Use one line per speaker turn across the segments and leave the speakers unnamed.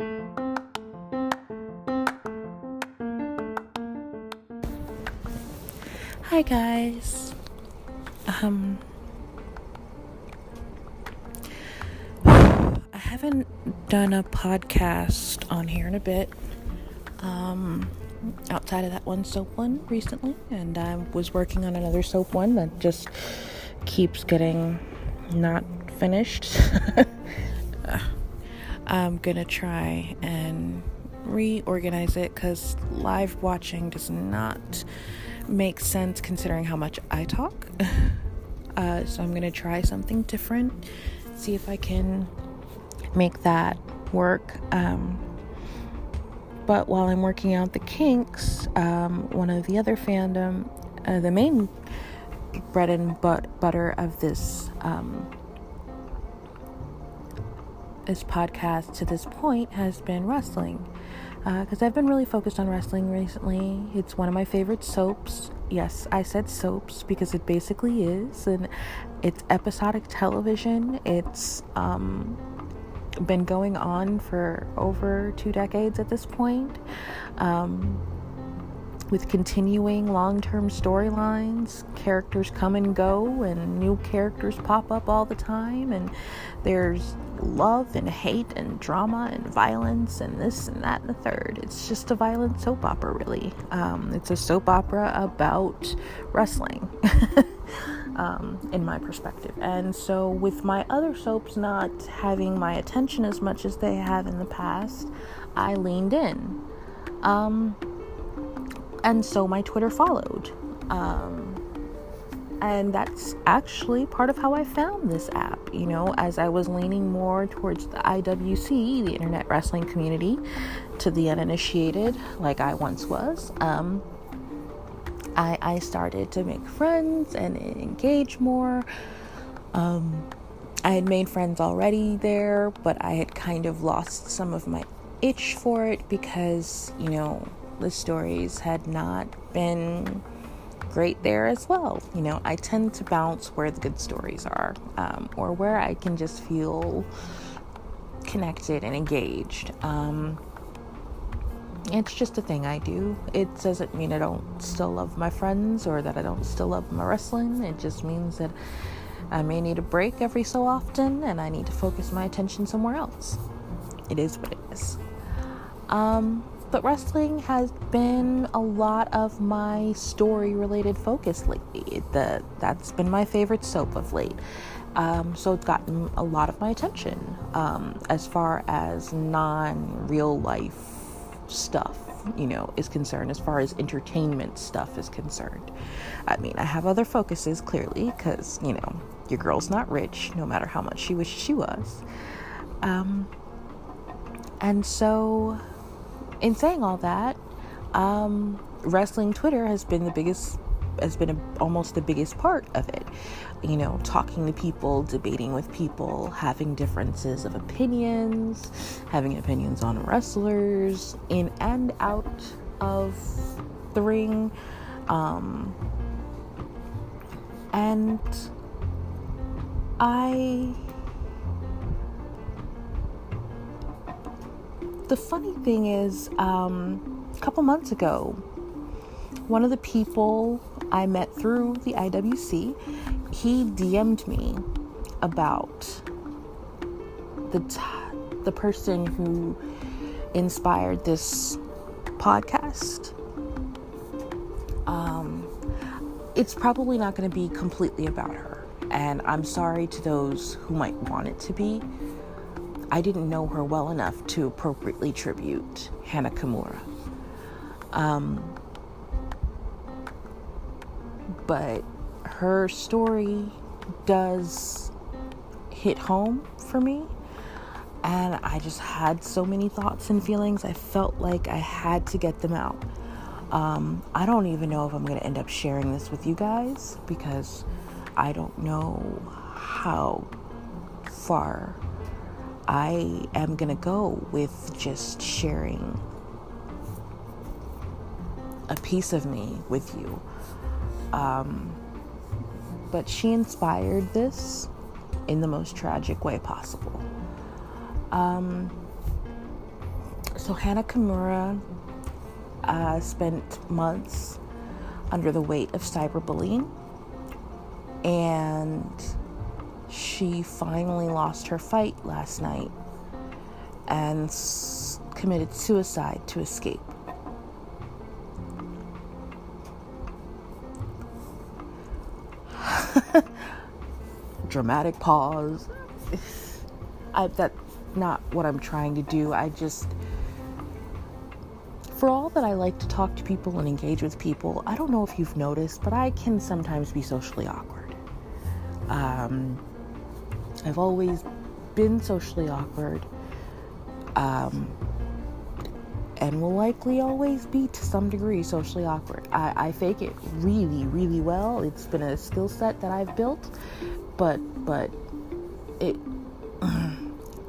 Hi guys. Um I haven't done a podcast on here in a bit. Um outside of that one soap one recently and I was working on another soap one that just keeps getting not finished. I'm gonna try and reorganize it because live watching does not make sense considering how much I talk. Uh, so I'm gonna try something different, see if I can make that work. Um, but while I'm working out the kinks, um, one of the other fandom, uh, the main bread and but- butter of this um, this podcast to this point has been wrestling because uh, I've been really focused on wrestling recently. It's one of my favorite soaps. Yes, I said soaps because it basically is, and it's episodic television. It's um, been going on for over two decades at this point. Um, with continuing long term storylines. Characters come and go, and new characters pop up all the time, and there's love and hate and drama and violence and this and that and the third. It's just a violent soap opera, really. Um, it's a soap opera about wrestling. Um, in my perspective. And so, with my other soaps not having my attention as much as they have in the past, I leaned in. Um, and so my Twitter followed. Um, and that's actually part of how I found this app. You know, as I was leaning more towards the IWC, the Internet Wrestling Community, to the uninitiated, like I once was, um, I, I started to make friends and engage more. Um, I had made friends already there, but I had kind of lost some of my itch for it because, you know, the stories had not been great there as well. You know, I tend to bounce where the good stories are um, or where I can just feel connected and engaged. Um, it's just a thing I do. It doesn't mean I don't still love my friends or that I don't still love my wrestling. It just means that I may need a break every so often and I need to focus my attention somewhere else. It is what it is. Um, but wrestling has been a lot of my story related focus lately. The, that's been my favorite soap of late. Um, so it's gotten a lot of my attention um, as far as non real life stuff, you know, is concerned, as far as entertainment stuff is concerned. I mean, I have other focuses clearly because, you know, your girl's not rich, no matter how much she wishes she was. Um, and so in saying all that, um, wrestling Twitter has been the biggest, has been a, almost the biggest part of it. You know, talking to people, debating with people, having differences of opinions, having opinions on wrestlers in and out of the ring. Um, and I the funny thing is, um, a couple months ago, one of the people I met through the IWC, he DM'd me about the t- the person who inspired this podcast. Um, it's probably not going to be completely about her, and I'm sorry to those who might want it to be I didn't know her well enough to appropriately tribute Hana Kimura. Um, but her story does hit home for me. And I just had so many thoughts and feelings. I felt like I had to get them out. Um, I don't even know if I'm going to end up sharing this with you guys because I don't know how far I am going to go with just sharing a piece of me with you. Um, but she inspired this in the most tragic way possible. Um, so Hana Kimura uh, spent months under the weight of cyberbullying, and she finally lost her fight last night and s- committed suicide to escape. Dramatic pause. I, that's not what I'm trying to do. I just, for all that I like to talk to people and engage with people, I don't know if you've noticed, but I can sometimes be socially awkward. Um, I've always been socially awkward um, and will likely always be to some degree socially awkward. I, I fake it really, really well. It's been a skill set that I've built, but but it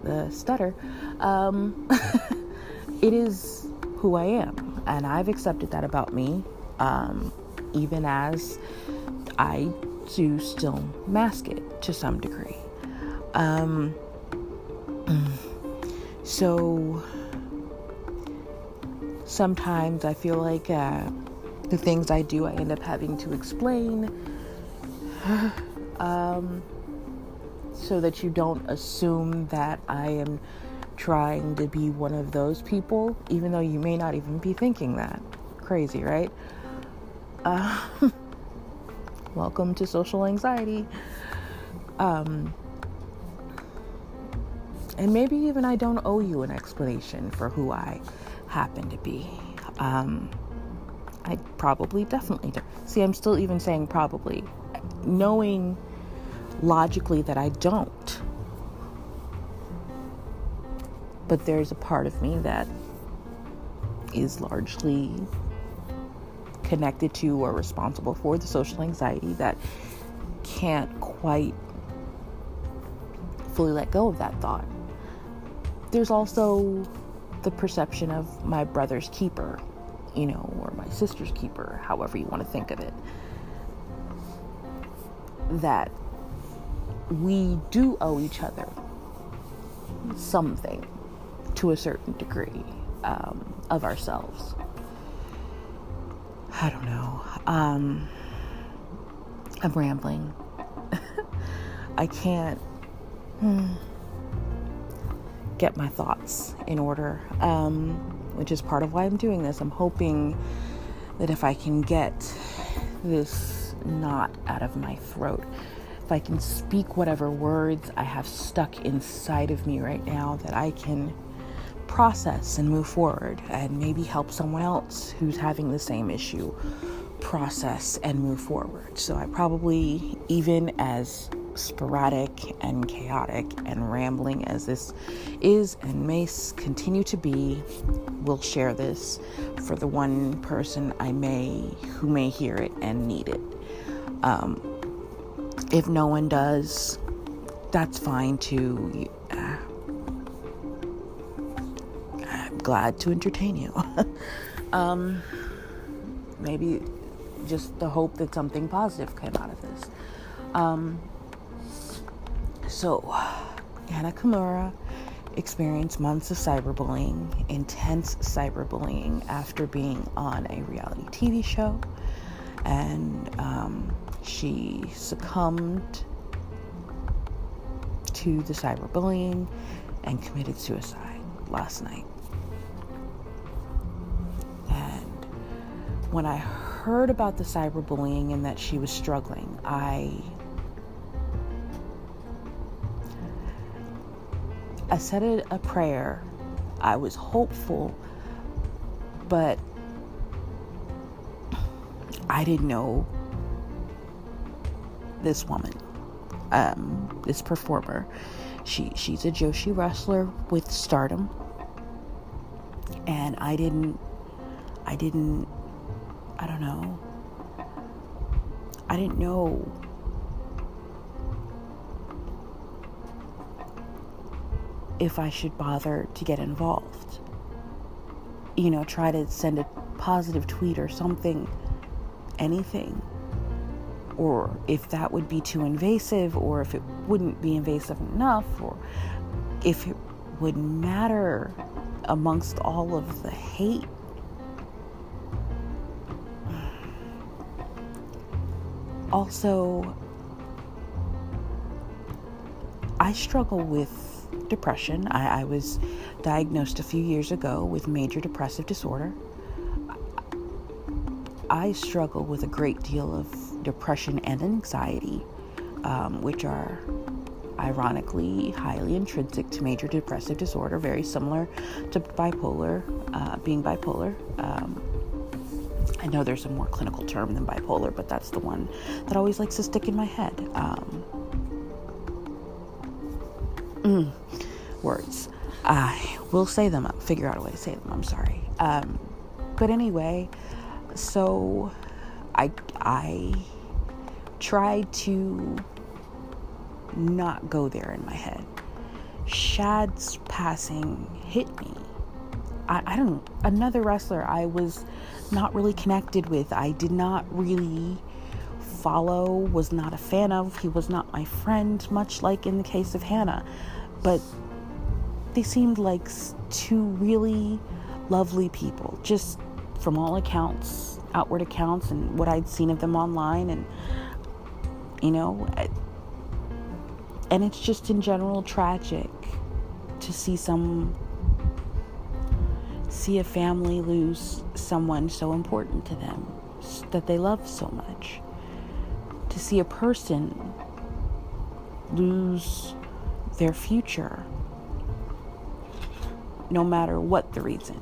the stutter. Um, it is who I am, and I've accepted that about me, um, even as I do still mask it to some degree. Um, so sometimes I feel like uh, the things I do, I end up having to explain. um, so that you don't assume that I am trying to be one of those people, even though you may not even be thinking that. Crazy, right? Uh, welcome to social anxiety. Um, and maybe even I don't owe you an explanation for who I happen to be. Um, I probably definitely do. See, I'm still even saying probably. Knowing logically that I don't. But there's a part of me that is largely connected to or responsible for the social anxiety that can't quite fully let go of that thought. There's also the perception of my brother's keeper, you know, or my sister's keeper, however you want to think of it. That we do owe each other something to a certain degree um, of ourselves. I don't know. Um, I'm rambling. I can't hmm, get my thoughts in order, um, which is part of why I'm doing this. I'm hoping that if I can get this knot out of my throat, if I can speak whatever words I have stuck inside of me right now, that I can process and move forward and maybe help someone else who's having the same issue process and move forward. So I probably, even as sporadic and chaotic and rambling as this is and may continue to be, will share this for the one person I may who may hear it and need it. Um, if no one does, that's fine too. Uh, I'm glad to entertain you. um, maybe just the hope that something positive came out of this. Um, so, Hana Kimura experienced months of cyberbullying, intense cyberbullying, after being on a reality TV show. And um, she succumbed to the cyberbullying and committed suicide last night. And when I heard about the cyberbullying and that she was struggling, I I said it a prayer. I was hopeful, but I didn't know this woman, um, this performer. She she's a Joshi wrestler with Stardom, and I didn't, I didn't, I don't know. I didn't know if I should bother to get involved. You know, try to send a positive tweet or something, anything. Or if that would be too invasive, or if it wouldn't be invasive enough, or if it would matter amongst all of the hate. Also, I struggle with depression. I, I, was diagnosed a few years ago with major depressive disorder. I struggle with a great deal of depression and anxiety, um, which are ironically highly intrinsic to major depressive disorder, very similar to bipolar, uh, being bipolar. Um, I know there's a more clinical term than bipolar, but that's the one that always likes to stick in my head. Um, mm, words. I will say them, figure out a way to say them. I'm sorry. Um, but anyway, so I, I tried to not go there in my head. Shad's passing hit me. I, I don't another wrestler I was not really connected with. I did not really follow, was not a fan of. He was not my friend, much like in the case of Hana. But they seemed like two really lovely people, just from all accounts, outward accounts, and what I'd seen of them online. And, you know, and it's just in general tragic to see some see a family lose someone so important to them that they love so much to see a person lose their future no matter what the reason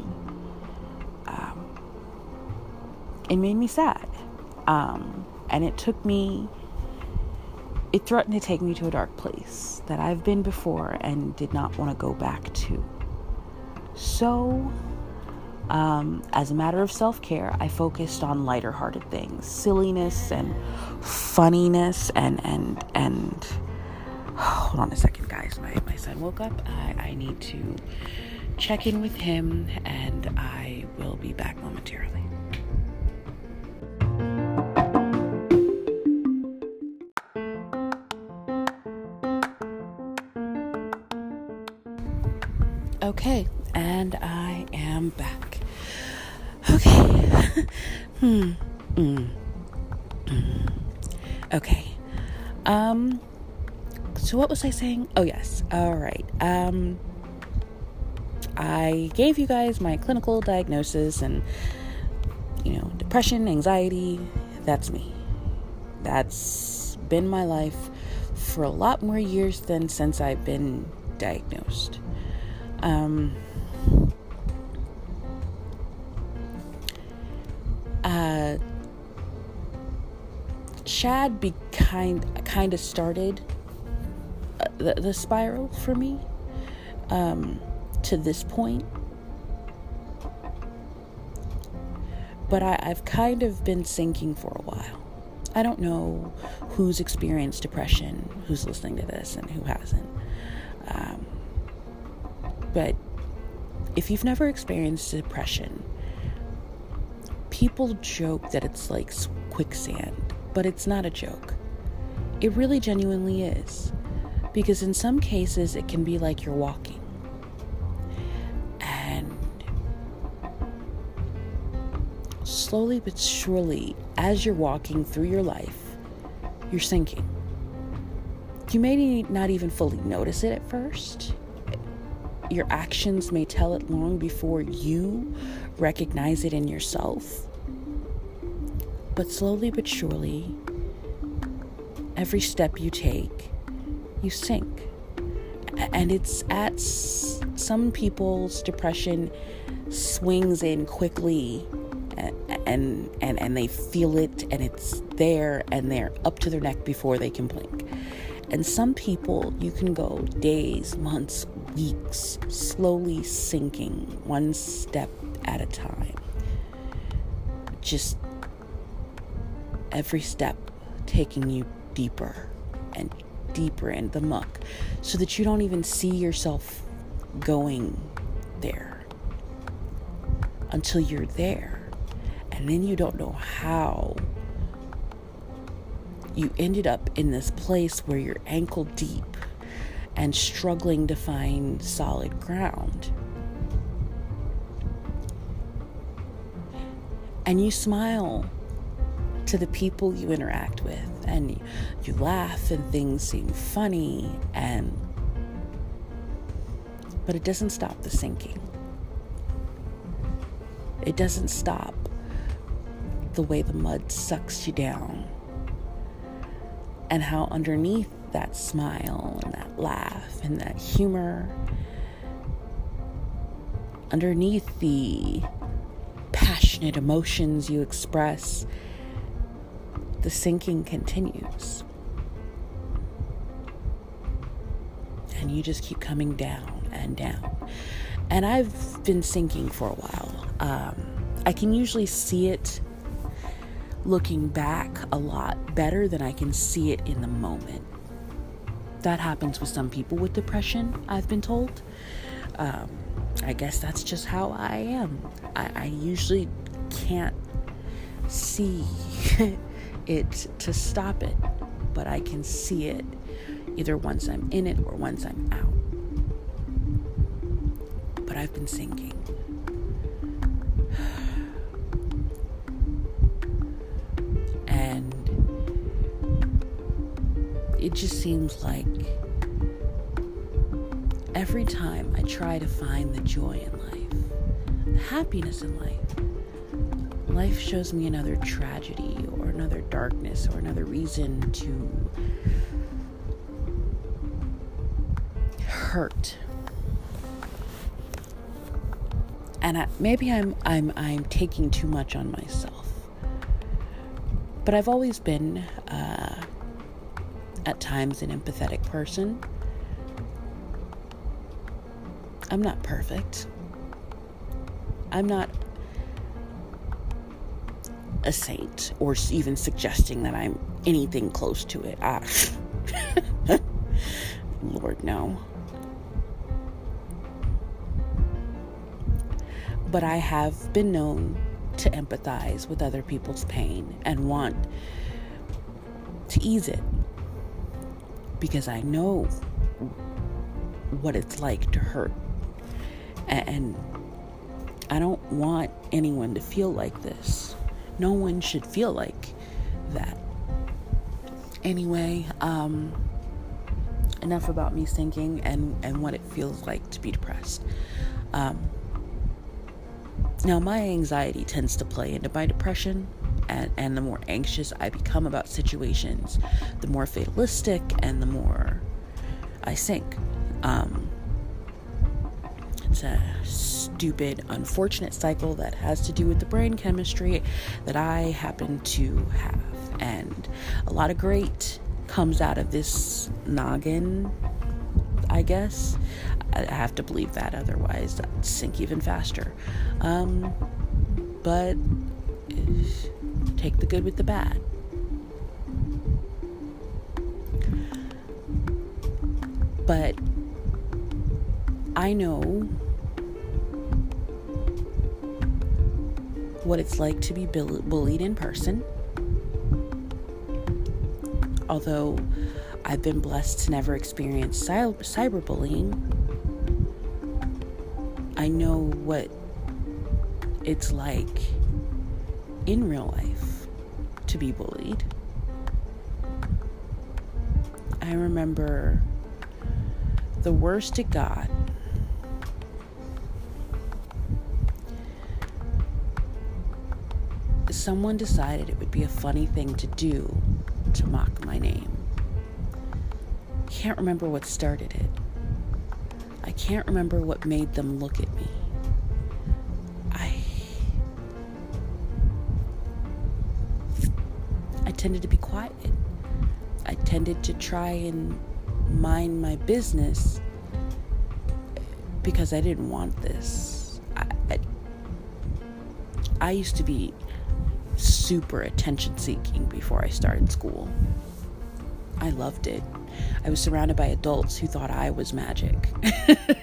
um, it made me sad um, and it took me it threatened to take me to a dark place that I've been before and did not want to go back to. So, um, as a matter of self care, I focused on lighter hearted things, silliness and funniness, and, and, and, hold on a second, guys. My, my son woke up. I, I need to check in with him, and I will be back momentarily. Okay, and I am back. Okay. hmm. Mm. Okay. Um so what was I saying? Oh yes. All right. Um I gave you guys my clinical diagnosis and you know, depression, anxiety, that's me. That's been my life for a lot more years than since I've been diagnosed. Um, uh, Shad be kind kind of started uh, the, the spiral for me um, to this point. But I, I've kind of been sinking for a while. I don't know who's experienced depression, who's listening to this, and who hasn't. Um, but if you've never experienced depression, people joke that it's like quicksand, but it's not a joke. It really genuinely is. Because in some cases, it can be like you're walking. Slowly but surely, as you're walking through your life, you're sinking. You may not even fully notice it at first your actions may tell it long before you recognize it in yourself. But slowly but surely, every step you take, you sink. And it's at some people's depression swings in quickly and, and and they feel it and it's there and they're up to their neck before they can blink. And some people you can go days, months, weeks slowly sinking one step at a time. Just every step taking you deeper and deeper in the muck so that you don't even see yourself going there until you're there and then you don't know how you ended up in this place where you're ankle deep and struggling to find solid ground.
And you smile to the people you interact with, and you laugh, and things seem funny, and but it doesn't stop the sinking. It doesn't stop the way the mud sucks you down and how underneath that smile and that laugh and that humor underneath the passionate emotions you express the sinking continues. And you just keep coming down and down. And I've been sinking for a while. Um, I can usually see it looking back a lot better than I can see it in the moment. That happens with some people with depression, I've been told. Um, I guess that's just how I am. I, I usually can't see it to stop it, but I can see it either once I'm in it or once I'm out. But I've been sinking. Just seems like every time I try to find the joy in life, the happiness in life, life shows me another tragedy or another darkness or another reason to hurt. And I, maybe I'm I'm I'm taking too much on myself. But I've always been uh, at times an empathetic person. I'm not perfect. I'm not a saint or even suggesting that I'm anything close to it. Ah. Lord, no. But I have been known to empathize with other people's pain and want to ease it because I know what it's like to hurt. And I don't want anyone to feel like this no one should feel like that. Anyway, um, enough about me thinking and, and what it feels like to be depressed. Um, now, my anxiety tends to play into my depression, and, and the more anxious I become about situations, the more fatalistic and the more I sink. Um, it's a stupid, unfortunate cycle that has to do with the brain chemistry that I happen to have. And a lot of great comes out of this noggin, I guess. I have to believe that, otherwise, I'd sink even faster. Um, but take the good with the bad. But I know what it's like to be bullied in person. Although I've been blessed to never experience cyberbullying, I know what it's like in real life to be bullied. I remember the worst it got someone decided it would be a funny thing to do to mock my name. Can't remember what started it. I can't remember what made them look at me. Tended to be quiet. I tended to try and mind my business because I didn't want this. I, I, I used to be super attention seeking before I started school. I loved it. I was surrounded by adults who thought I was magic.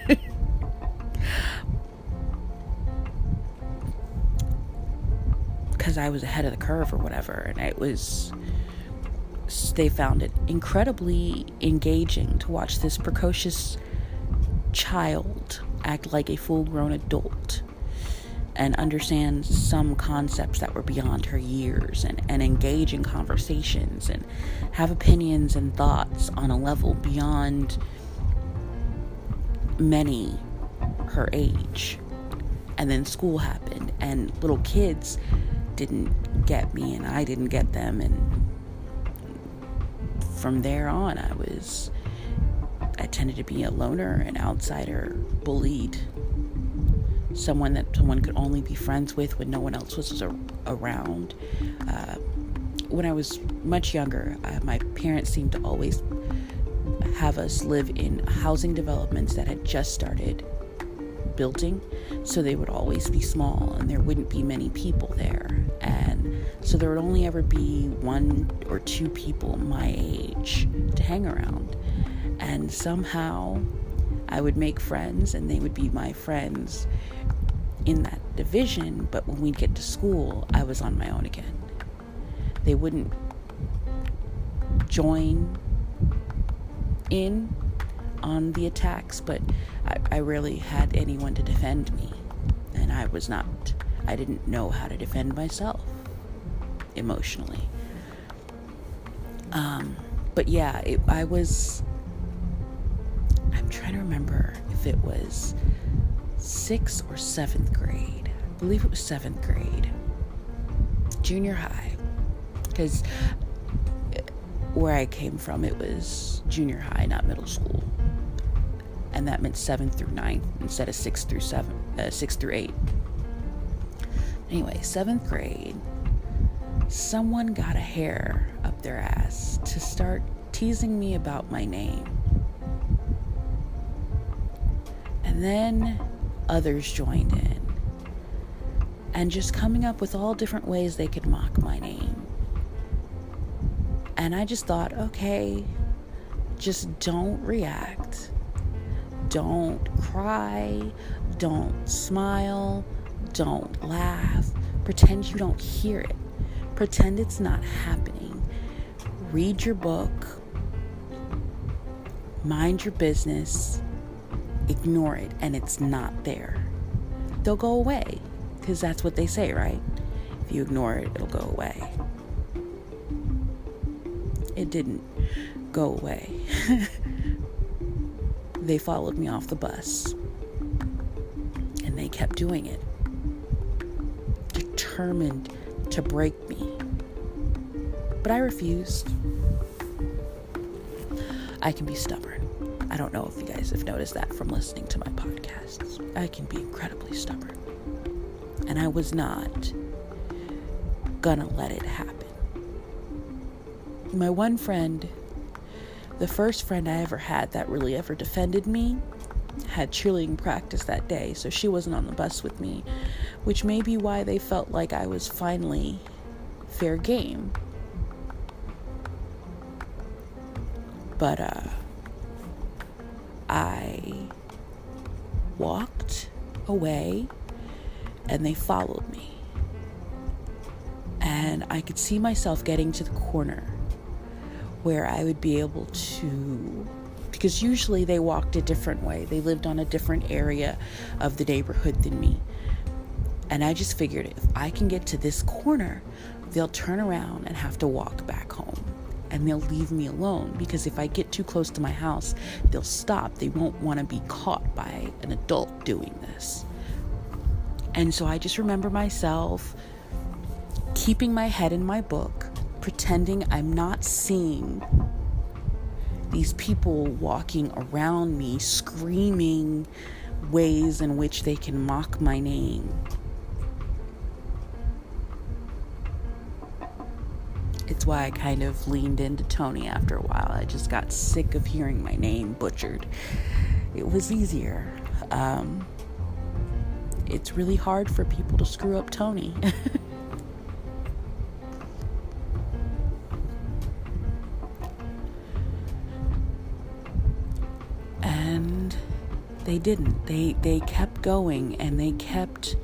Because I was ahead of the curve or whatever. And it was, they found it incredibly engaging to watch this precocious child act like a full grown adult and understand some concepts that were beyond her years and, and engage in conversations and have opinions and thoughts on a level beyond many her age. And then school happened, and little kids didn't get me, and I didn't get them. And from there on, I was, I tended to be a loner, an outsider, bullied, someone that someone could only be friends with when no one else was around. Uh, when I was much younger, uh, my parents seemed to always have us live in housing developments that had just started building, so they would always be small and there wouldn't be many people there. And so there would only ever be one or two people my age to hang around. And somehow I would make friends and they would be my friends in that division, but when we'd get to school, I was on my own again. They wouldn't join in on the attacks, but I, I had anyone to defend me. And I was not, I didn't know how to defend myself emotionally. Um, but yeah, it, I was, I'm trying to remember if it was sixth or seventh grade. I believe it was seventh grade, junior high. Because where I came from, it was junior high, not middle school. And that meant seventh through ninth instead of sixth through seven, uh, six through eight. Anyway, seventh grade, someone got a hair up their ass to start teasing me about my name. And then others joined in. And just coming up with all different ways they could mock my name. And I just thought, okay, just don't react. Don't cry. Don't smile. Don't laugh. Pretend you don't hear it. Pretend it's not happening. Read your book. Mind your business ignore it and it's not there. They'll go away because that's what they say, right? If you ignore it, it'll go away. It didn't go away. they followed me off the bus and they kept doing it, determined to break me. But I refused. I can be stubborn. I don't know if you guys have noticed that from listening to my podcasts. I can be incredibly stubborn. And I was not gonna let it happen. My one friend, the first friend I ever had that really ever defended me, had cheerleading practice that day, so she wasn't on the bus with me, which may be why they felt like I was finally fair game. But, uh, I walked away and they followed me. And I could see myself getting to the corner where I would be able to, because usually they walked a different way. They lived on a different area of the neighborhood than me. And I just figured if I can get to this corner, they'll turn around and have to walk back home and they'll leave me alone because if I get too close to my house, they'll stop. They won't want to be caught by an adult doing this. And so I just remember myself keeping my head in my book, pretending I'm not seeing these people walking around me, screaming ways in which they can mock my name It's why I kind of leaned into Tony after a while. I just got sick of hearing my name butchered. It was easier. Um, it's really hard for people to screw up Tony. they didn't. They they kept going and they kept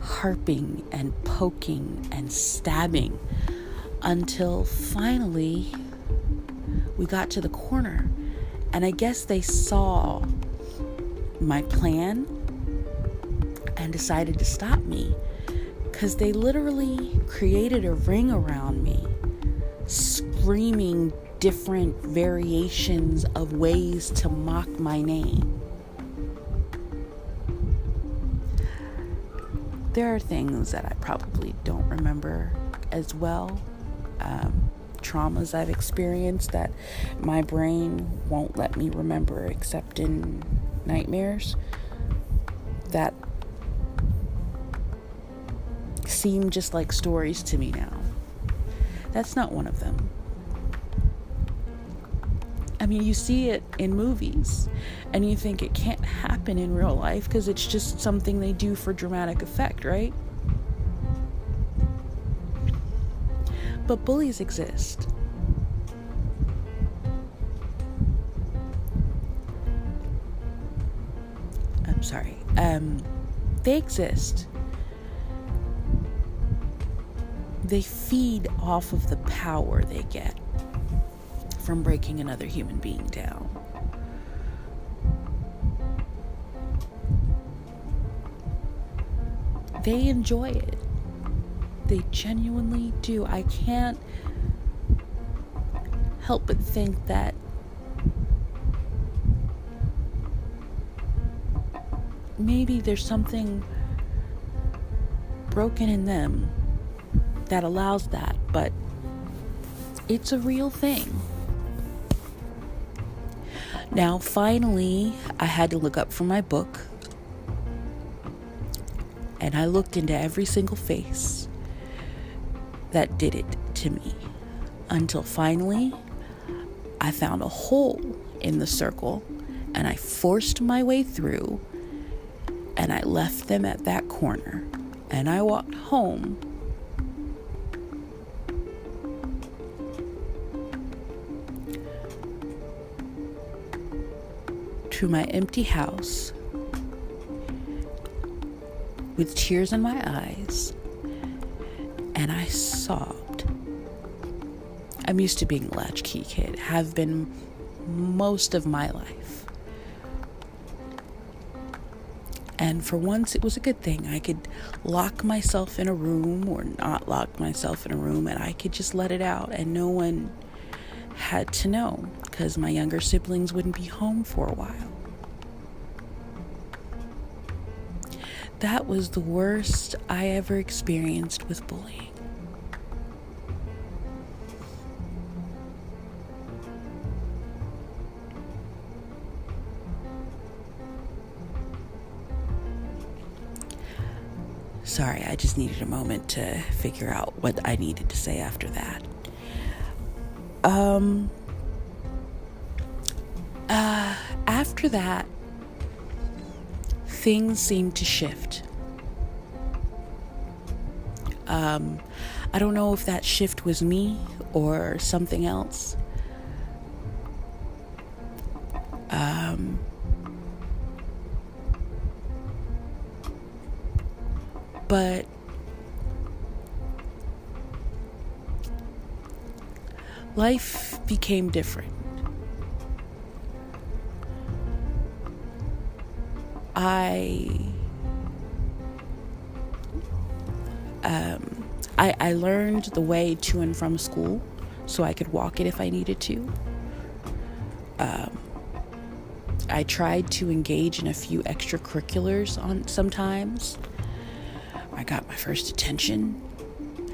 harping and poking and stabbing until finally we got to the corner. And I guess they saw my plan and decided to stop me because they literally created a ring around me, screaming different variations of ways to mock my name. There are things that I probably don't remember as well. Um, traumas I've experienced that my brain won't let me remember except in nightmares that seem just like stories to me now. That's not one of them. I mean, you see it in movies and you think it can't happen in real life because it's just something they do for dramatic effect, right? But bullies exist. I'm sorry. Um, they exist. They feed off of the power they get from breaking another human being down. They enjoy it. They genuinely do. I can't help but think that maybe there's something broken in them that allows that, but it's a real thing. Now, finally, I had to look up from my book and I looked into every single face that did it to me until finally I found a hole in the circle and I forced my way through and I left them at that corner and I walked home. To my empty house with tears in my eyes and I sobbed. I'm used to being a latchkey kid, have been most of my life. And for once, it was a good thing. I could lock myself in a room or not lock myself in a room, and I could just let it out, and no one had to know because my younger siblings wouldn't be home for a while. That was the worst I ever experienced with bullying. Sorry, I just needed a moment to figure out what I needed to say after that. Um, uh, after that, things seemed to shift. Um, I don't know if that shift was me or something else. Um, but life became different. I um, I, I learned the way to and from school so I could walk it if I needed to. Um, I tried to engage in a few extracurriculars on sometimes. I got my first detention.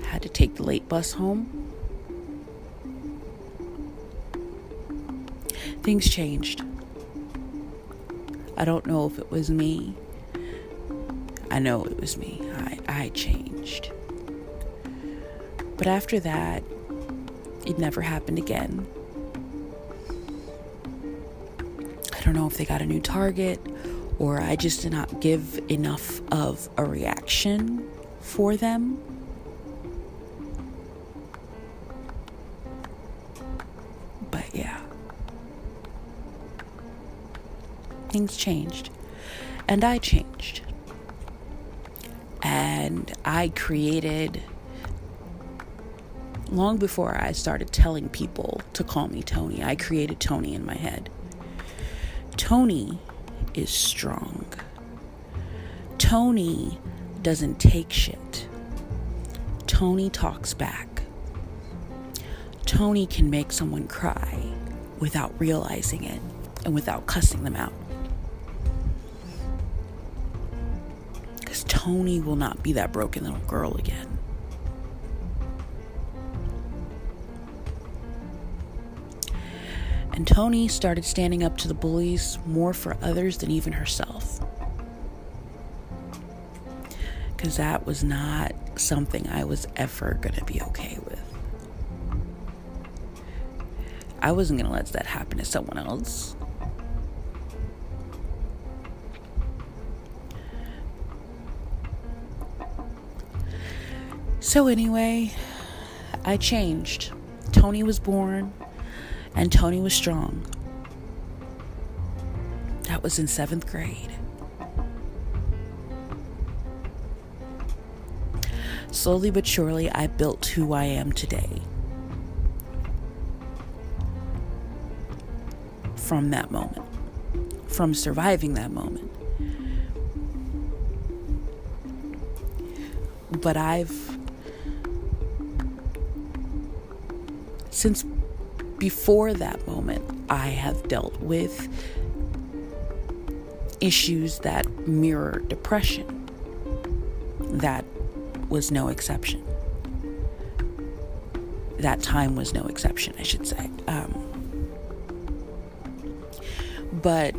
Had to take the late bus home. Things changed. I don't know if it was me. I know it was me. I, I changed. But after that, it never happened again. I don't know if they got a new target or I just did not give enough of a reaction for them. Things changed. And I changed. And I created, long before I started telling people to call me Tony, I created Tony in my head. Tony is strong. Tony doesn't take shit. Tony talks back. Tony can make someone cry without realizing it and without cussing them out. Tony will not be that broken little girl again. And Tony started standing up to the bullies more for others than even herself. Because that was not something I was ever going to be okay with. I wasn't going to let that happen to someone else. So, anyway, I changed. Tony was born and Tony was strong. That was in seventh grade. Slowly but surely, I built who I am today. From that moment, from surviving that moment. But I've, since before that moment, I have dealt with issues that mirror depression. That was no exception. That time was no exception, I should say. Um, but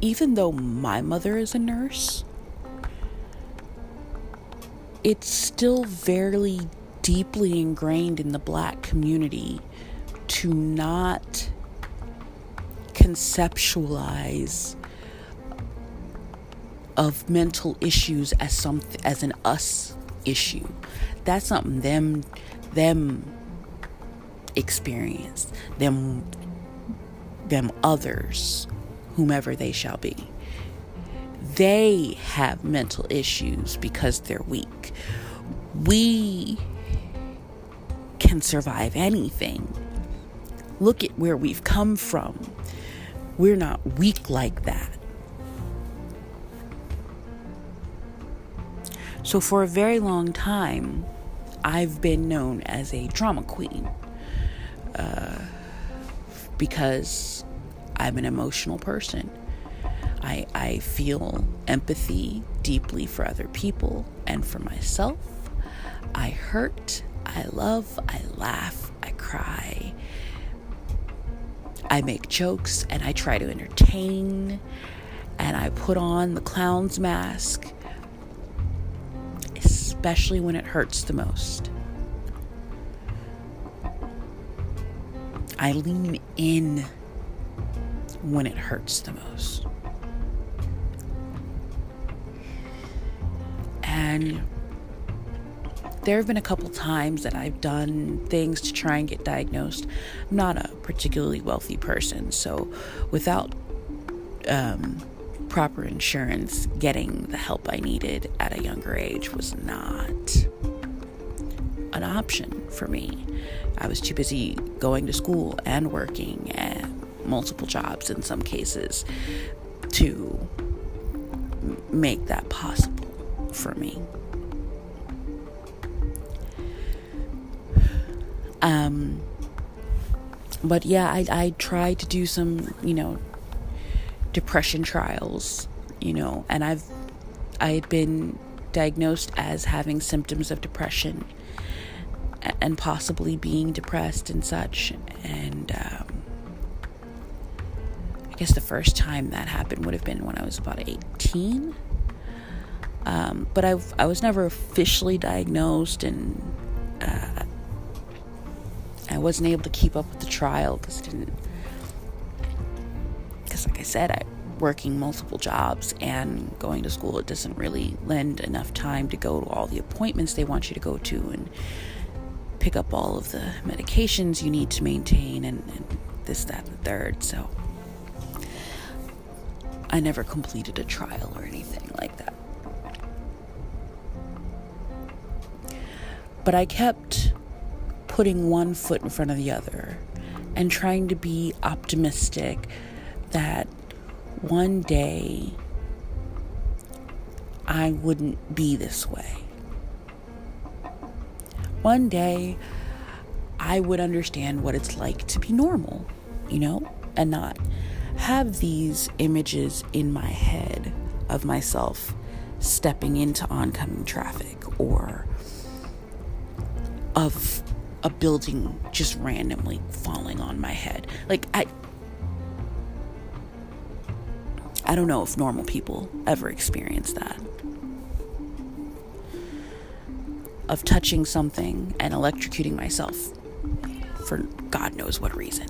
even though my mother is a nurse, it's still very deeply ingrained in the black community to not conceptualize of mental issues as some as an us issue. That's something them them experience, them them others, whomever they shall be. They have mental issues because they're weak. We can survive anything. Look at where we've come from. We're not weak like that. So, for a very long time, I've been known as a drama queen uh, because I'm an emotional person. I, I feel empathy deeply for other people and for myself. I hurt I love, I laugh, I cry. I make jokes and I try to entertain and I put on the clown's mask, especially when it hurts the most. I lean in when it hurts the most. And there have been a couple times that I've done things to try and get diagnosed. I'm not a particularly wealthy person, so without um, proper insurance, getting the help I needed at a younger age was not an option for me. I was too busy going to school and working at multiple jobs in some cases to make that possible for me. Um, but yeah, I, I tried to do some, you know, depression trials, you know, and I've, I had been diagnosed as having symptoms of depression and possibly being depressed and such. And um, I guess the first time that happened would have been when I was about 18. Um, but I, I was never officially diagnosed, and uh, I wasn't able to keep up with the trial because didn't. Because, like I said, I working multiple jobs and going to school. It doesn't really lend enough time to go to all the appointments they want you to go to and pick up all of the medications you need to maintain and, and this, that, and the third. So I never completed a trial or anything like that. But I kept putting one foot in front of the other and trying to be optimistic that one day I wouldn't be this way. One day, I would understand what it's like to be normal, you know, and not have these images in my head of myself stepping into oncoming traffic or of a building just randomly falling on my head. Like I I don't know if normal people ever experience that. Of touching something and electrocuting myself for God knows what reason.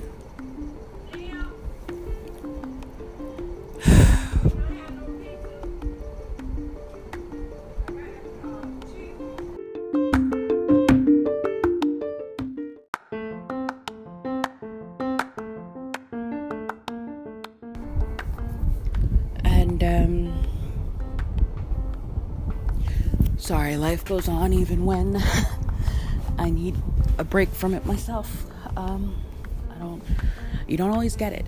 Goes on even when i need a break from it myself. Um i don't you don't always get it.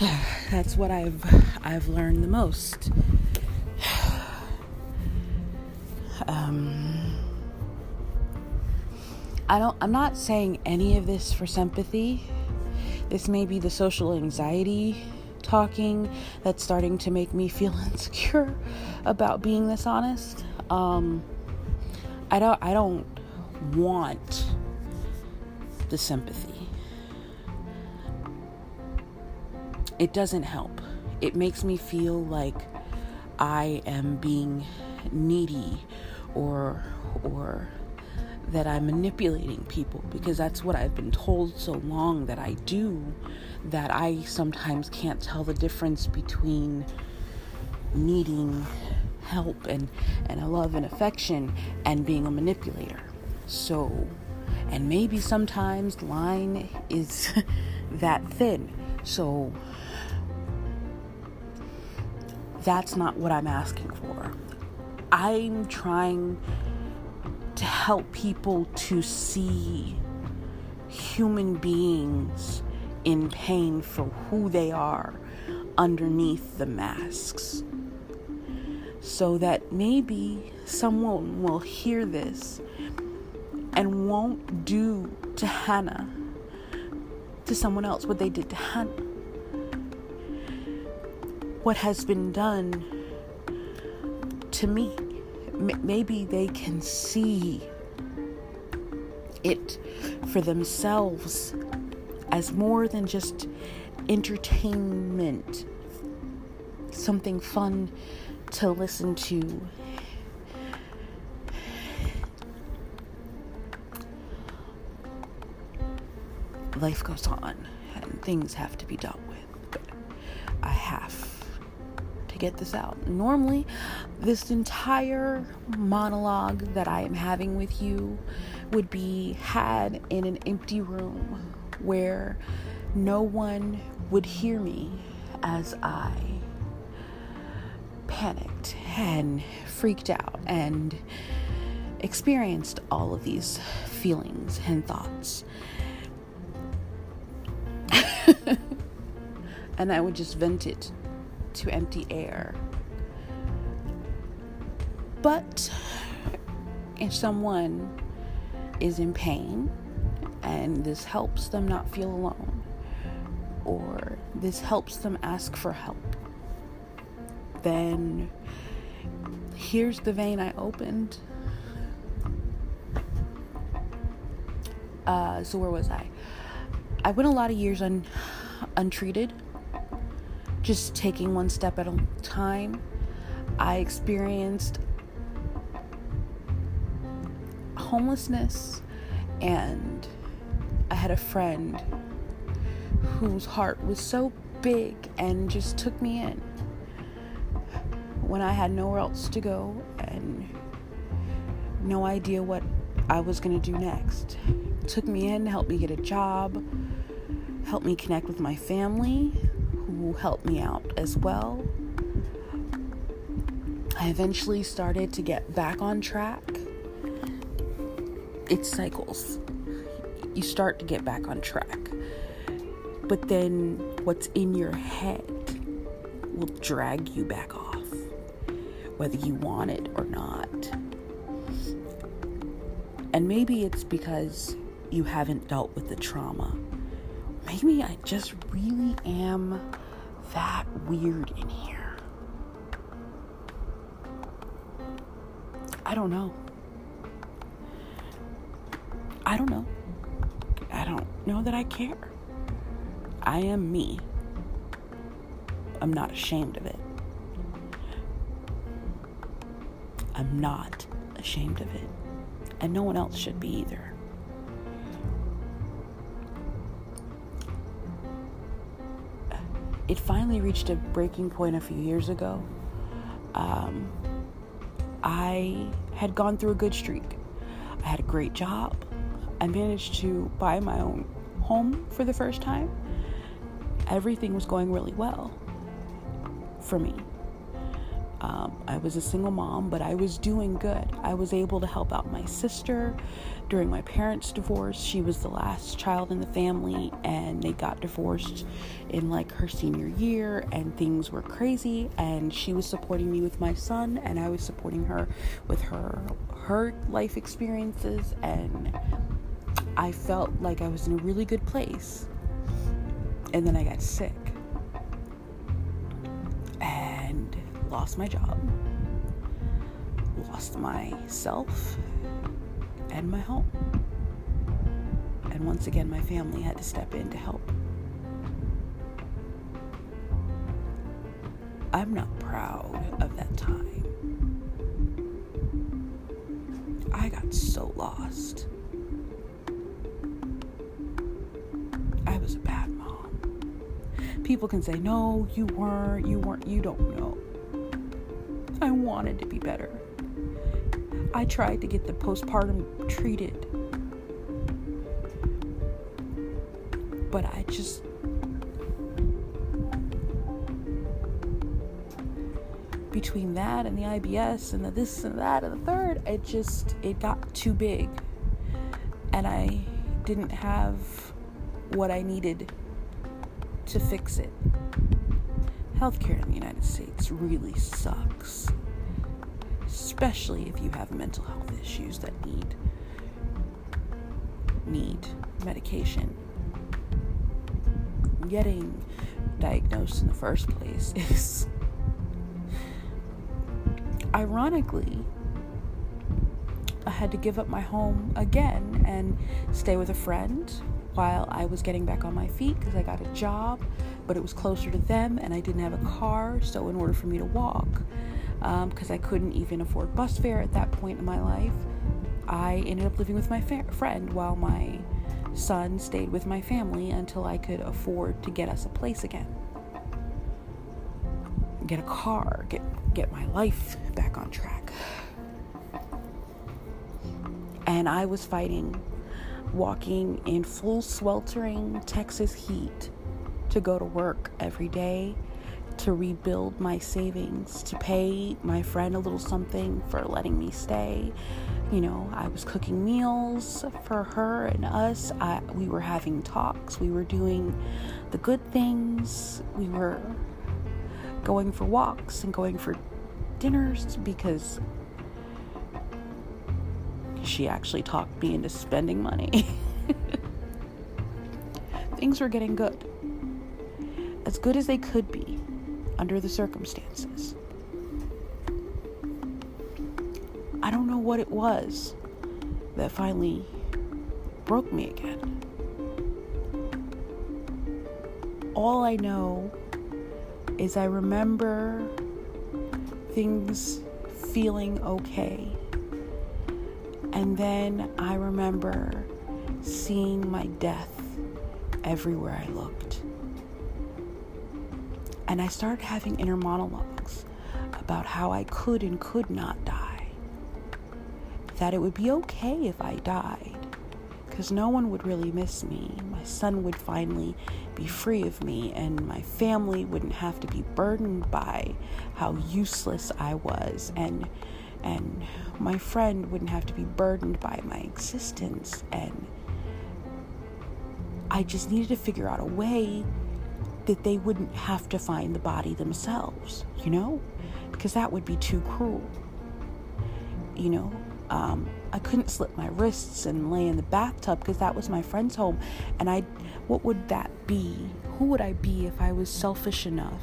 That's what i've i've learned the most. Um i don't i'm not saying any of this for sympathy. This may be the social anxiety talking that's starting to make me feel insecure about being this honest. Um, I don't I don't want the sympathy. It doesn't help. It makes me feel like I am being needy or or that I'm manipulating people because that's what I've been told so long that I do that I sometimes can't tell the difference between needing help and, and a love and affection and being a manipulator. So, and maybe sometimes line is that thin. So, that's not what I'm asking for. I'm trying to help people to see human beings in pain for who they are underneath the masks. So that maybe someone will hear this and won't do to Hana, to someone else, what they did to Hana. What has been done to me maybe they can see it for themselves as more than just entertainment, something fun to listen to. Life goes on and things have to be dealt with, but I have to get this out. Normally, this entire monologue that I am having with you would be had in an empty room where no one would hear me as I panicked and freaked out and experienced all of these feelings and thoughts. and I would just vent it to empty air. But if someone is in pain and this helps them not feel alone, or this helps them ask for help, then here's the vein I opened. Uh, so where was I? I went a lot of years un- untreated just taking one step at a time. I experienced homelessness, and I had a friend whose heart was so big and just took me in when I had nowhere else to go and no idea what I was going to do next. Took me in, helped me get a job, helped me connect with my family, who helped me out as well. I eventually started to get back on track. It cycles. You start to get back on track. But then what's in your head will drag you back off. Whether you want it or not. And maybe it's because you haven't dealt with the trauma. Maybe I just really am that weird in here. I don't know. I don't know. I don't know that I care. I am me. I'm not ashamed of it. Not ashamed of it. And no one else should be either. It finally reached a breaking point a few years ago. Um, I had gone through a good streak. I had a great job. I managed to buy my own home for the first time. Everything was going really well for me. Was a single mom, but I was doing good. I was able to help out my sister during my parents' divorce. She was the last child in the family, and they got divorced in like her senior year, and things were crazy. And she was supporting me with my son, and I was supporting her with her her life experiences, and I felt like I was in a really good place. And then I got sick and lost my job, lost myself and my home. And once again, my family had to step in to help. I'm not proud of that time. I got so lost. I was a bad mom. People can say, no, you weren't, you weren't, you don't know. I wanted to be better. I tried to get the postpartum treated. But I just between that and the IBS and the this and that and the third, it just it got too big. And I didn't have what I needed to fix it. Healthcare in the United States really sucks, especially if you have mental health issues that need need medication. Getting diagnosed in the first place is ironically I had to give up my home again and stay with a friend while I was getting back on my feet because I got a job, but it was closer to them and I didn't have a car. So, in order for me to walk, because um, I couldn't even afford bus fare at that point in my life, I ended up living with my fa- friend while my son stayed with my family until I could afford to get us a place again. Get a car, get get my life back on track. And I was fighting walking in full sweltering Texas heat to go to work every day, to rebuild my savings, to pay my friend a little something for letting me stay. You know, I was cooking meals for her and us. I, we were having talks. We were doing the good things. We were going for walks and going for dinners because she actually talked me into spending money. Things were getting good. As good as they could be under the circumstances. I don't know what it was that finally broke me again. All I know is I remember things feeling okay and then I remember seeing my death everywhere I looked. And I started having inner monologues about how I could and could not die. That it would be okay if I died, because no one would really miss me. My son would finally be free of me, and my family wouldn't have to be burdened by how useless I was. And and my friend wouldn't have to be burdened by my existence and I just needed to figure out a way that they wouldn't have to find the body themselves, you know? because that would be too cruel. You know, um, I couldn't slip my wrists and lay in the bathtub because that was my friend's home. And I, what would that be? Who would I be if I was selfish enough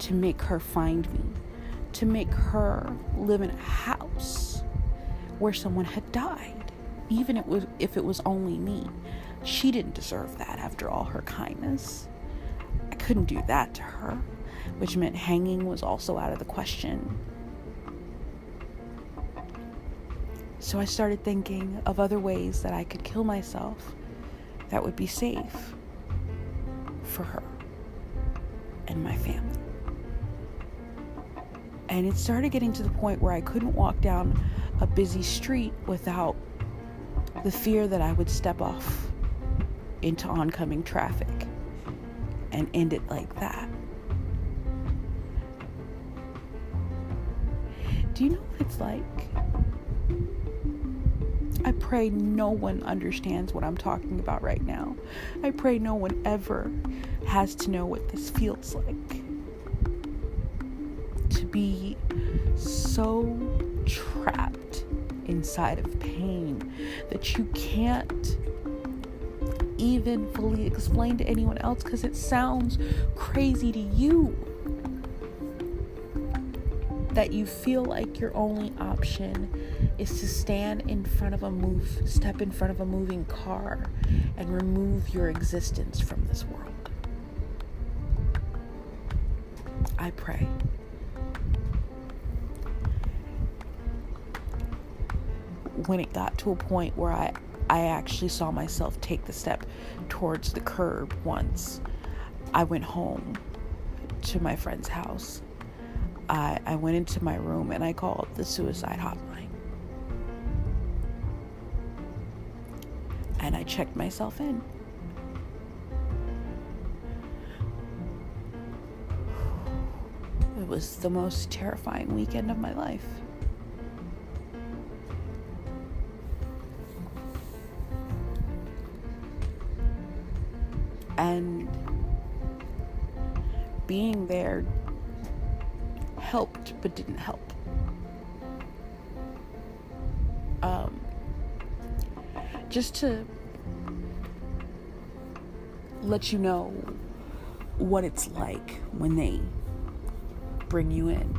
to make her find me? To make her live in a house where someone had died, even it was, if it was only me. She didn't deserve that after all her kindness. Couldn't do that to her, which meant hanging was also out of the question. So I started thinking of other ways that I could kill myself that would be safe for her and my family. And it started getting to the point where I couldn't walk down a busy street without the fear that I would step off into oncoming traffic and end it like that. Do you know what it's like I pray no one understands what I'm talking about right now. I pray no one ever has to know what this feels like. To be so trapped inside of pain that you can't even fully explain to anyone else because it sounds crazy to you that you feel like your only option is to stand in front of a move step in front of a moving car and remove your existence from this world. I pray. When it got to a point where i i actually saw myself take the step towards the curb once i went home to my friend's house I, I went into my room and I called the suicide hotline. And I checked myself in. It was the most terrifying weekend of my life. Just to let you know what it's like when they bring you in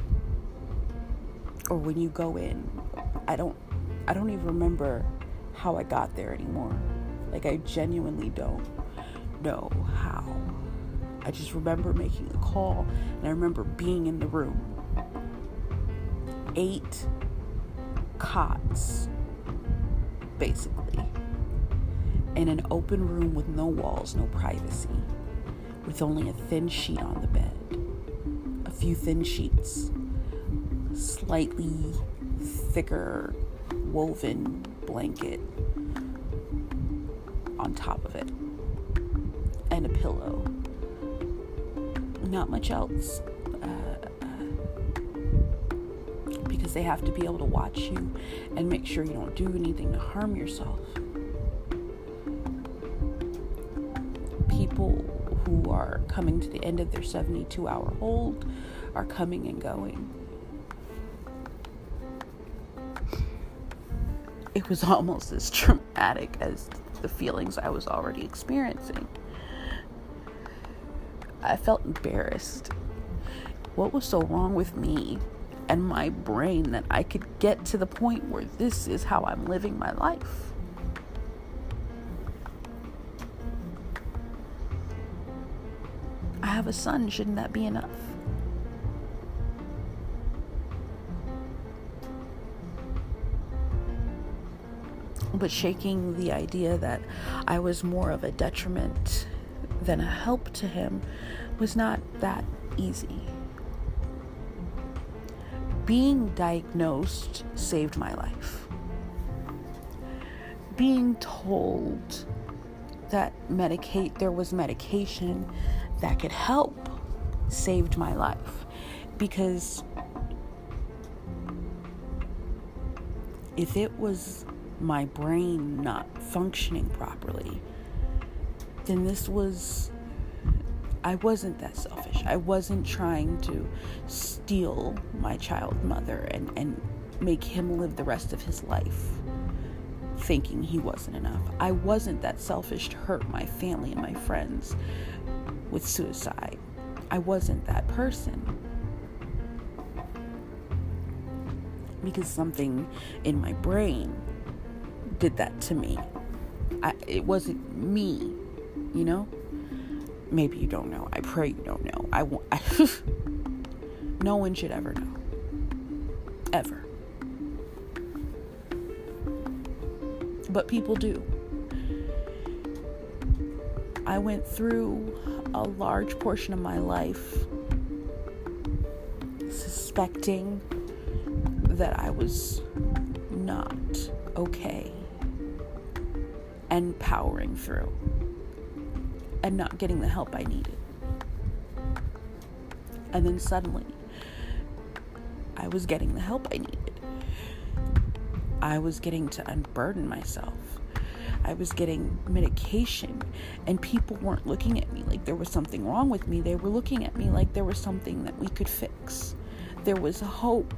or when you go in. I don't I don't even remember how I got there anymore. Like I genuinely don't know how. I just remember making the call and I remember being in the room eight cots, basically, in an open room with no walls, no privacy, with only a thin sheet on the bed, a few thin sheets, slightly thicker woven blanket on top of it, and a pillow. Not much else. Uh, uh, because they have to be able to watch you and make sure you don't do anything to harm yourself. Are coming to the end of their 72 hour hold are coming and going. It was almost as traumatic as the feelings I was already experiencing. I felt embarrassed. What was so wrong with me and my brain that I could get to the point where this is how I'm living my life. Have a son, shouldn't that be enough? But shaking the idea that I was more of a detriment than a help to him was not that easy being diagnosed saved my life. Being told that medicate there was medication that could help saved my life because if it was my brain not functioning properly then this was I wasn't that selfish. I wasn't trying to steal my child mother and, and make him live the rest of his life thinking he wasn't enough. I wasn't that selfish to hurt my family and my friends with suicide. I wasn't that person. Because something in my brain did that to me. I, it wasn't me, you know? Maybe you don't know. I pray you don't know. I want. no one should ever know. Ever. But people do. I went through a large portion of my life suspecting that I was not okay and powering through and not getting the help I needed. And then suddenly, I was getting the help I needed. I was getting to unburden myself. I was getting medication, and people weren't looking at me like there was something wrong with me. They were looking at me like there was something that we could fix. There was hope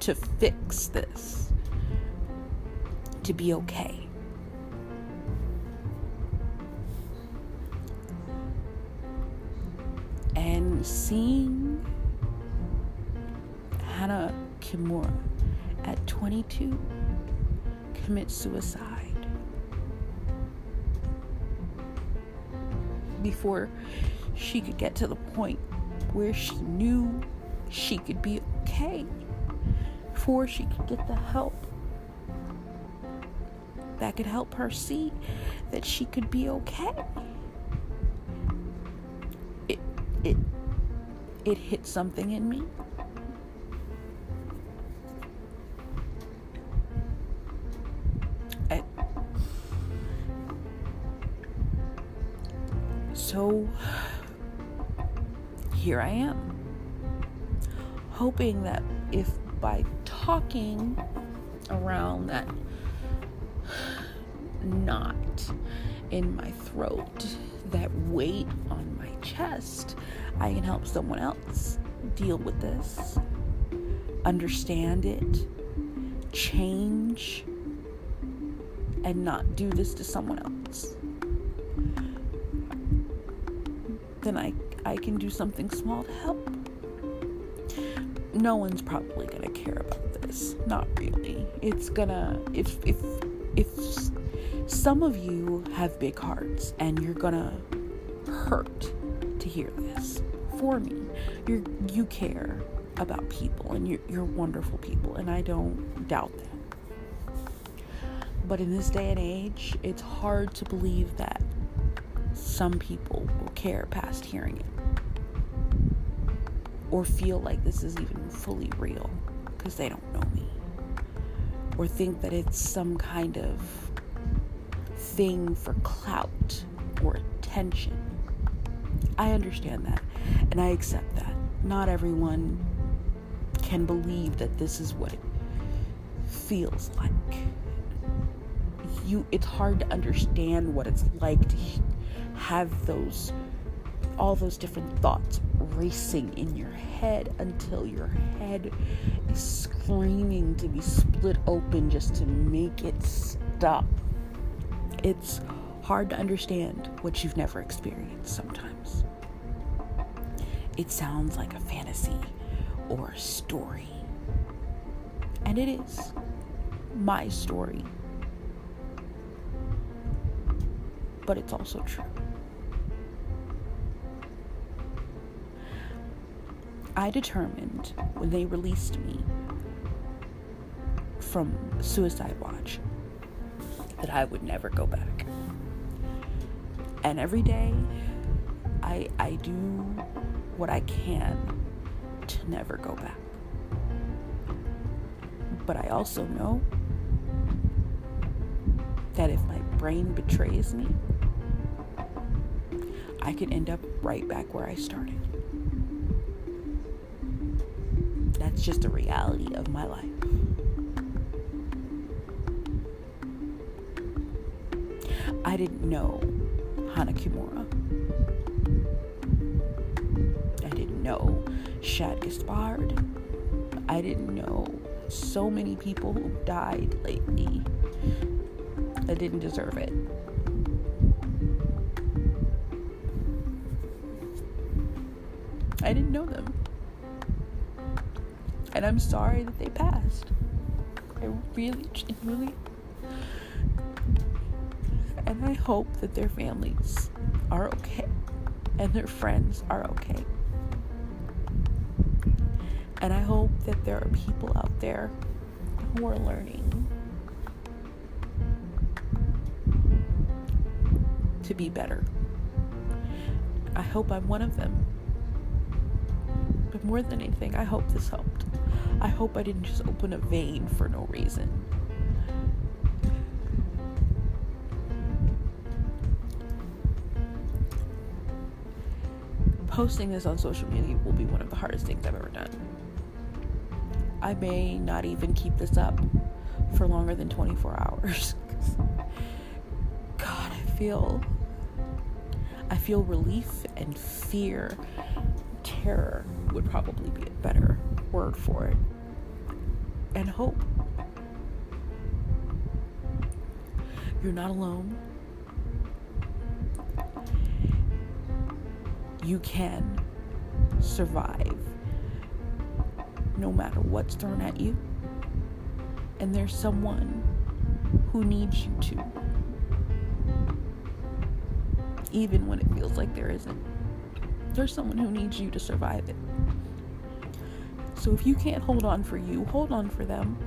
to fix this, to be okay. And seeing Hana Kimura at 22 commit suicide before she could get to the point where she knew she could be okay, before she could get the help that could help her see that she could be okay. It it it hit something in me Hoping that if by talking around that knot in my throat, that weight on my chest, I can help someone else deal with this, understand it, change, and not do this to someone else. then I, I can do something small to help. No one's probably gonna care about this. Not really. It's gonna if if if some of you have big hearts and you're gonna hurt to hear this for me. You you care about people and you're, you're wonderful people and I don't doubt that. But in this day and age, it's hard to believe that some people will care past hearing it or feel like this is even fully real because they don't know me or think that it's some kind of thing for clout or attention. I understand that and I accept that. Not everyone can believe that this is what it feels like. You it's hard to understand what it's like to have those all those different thoughts racing in your head until your head is screaming to be split open just to make it stop. It's hard to understand what you've never experienced sometimes. It sounds like a fantasy or a story. And it is my story. But it's also true. I determined when they released me from Suicide Watch that I would never go back. And every day I I do what I can to never go back. But I also know that if my brain betrays me, I could end up right back where I started. That's just a reality of my life. I didn't know Hana Kimura I didn't know Shad Gaspard. I didn't know so many people who died lately that didn't deserve it. I didn't know them. I'm sorry that they passed. I really, genuinely. And I hope that their families are okay and their friends are okay. And I hope that there are people out there who are learning to be better. I hope I'm one of them. But more than anything, I hope this helped. I hope I didn't just open a vein for no reason. Posting this on social media will be one of the hardest things I've ever done. I may not even keep this up for longer than 24 hours. God, I feel I feel relief and fear. Terror would probably be a better word for it. And hope. You're not alone. You can survive no matter what's thrown at you. And there's someone who needs you to. Even when it feels like there isn't. There's someone who needs you to survive it. So if you can't hold on for you, hold on for them.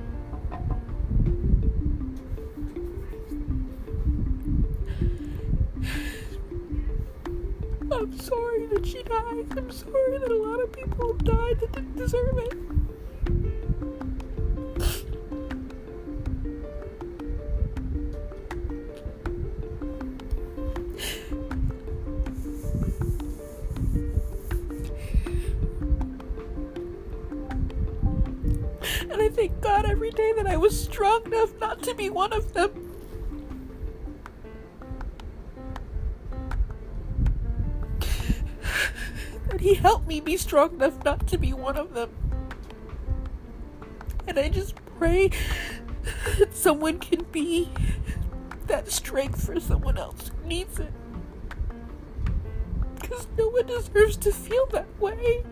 I'm sorry that she died. I'm sorry that a lot of people died that didn't deserve it. One of them. That He helped me be strong enough not to be one of them. And I just pray that someone can be that strength for someone else who needs it. Because no one deserves to feel that way.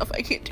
I can't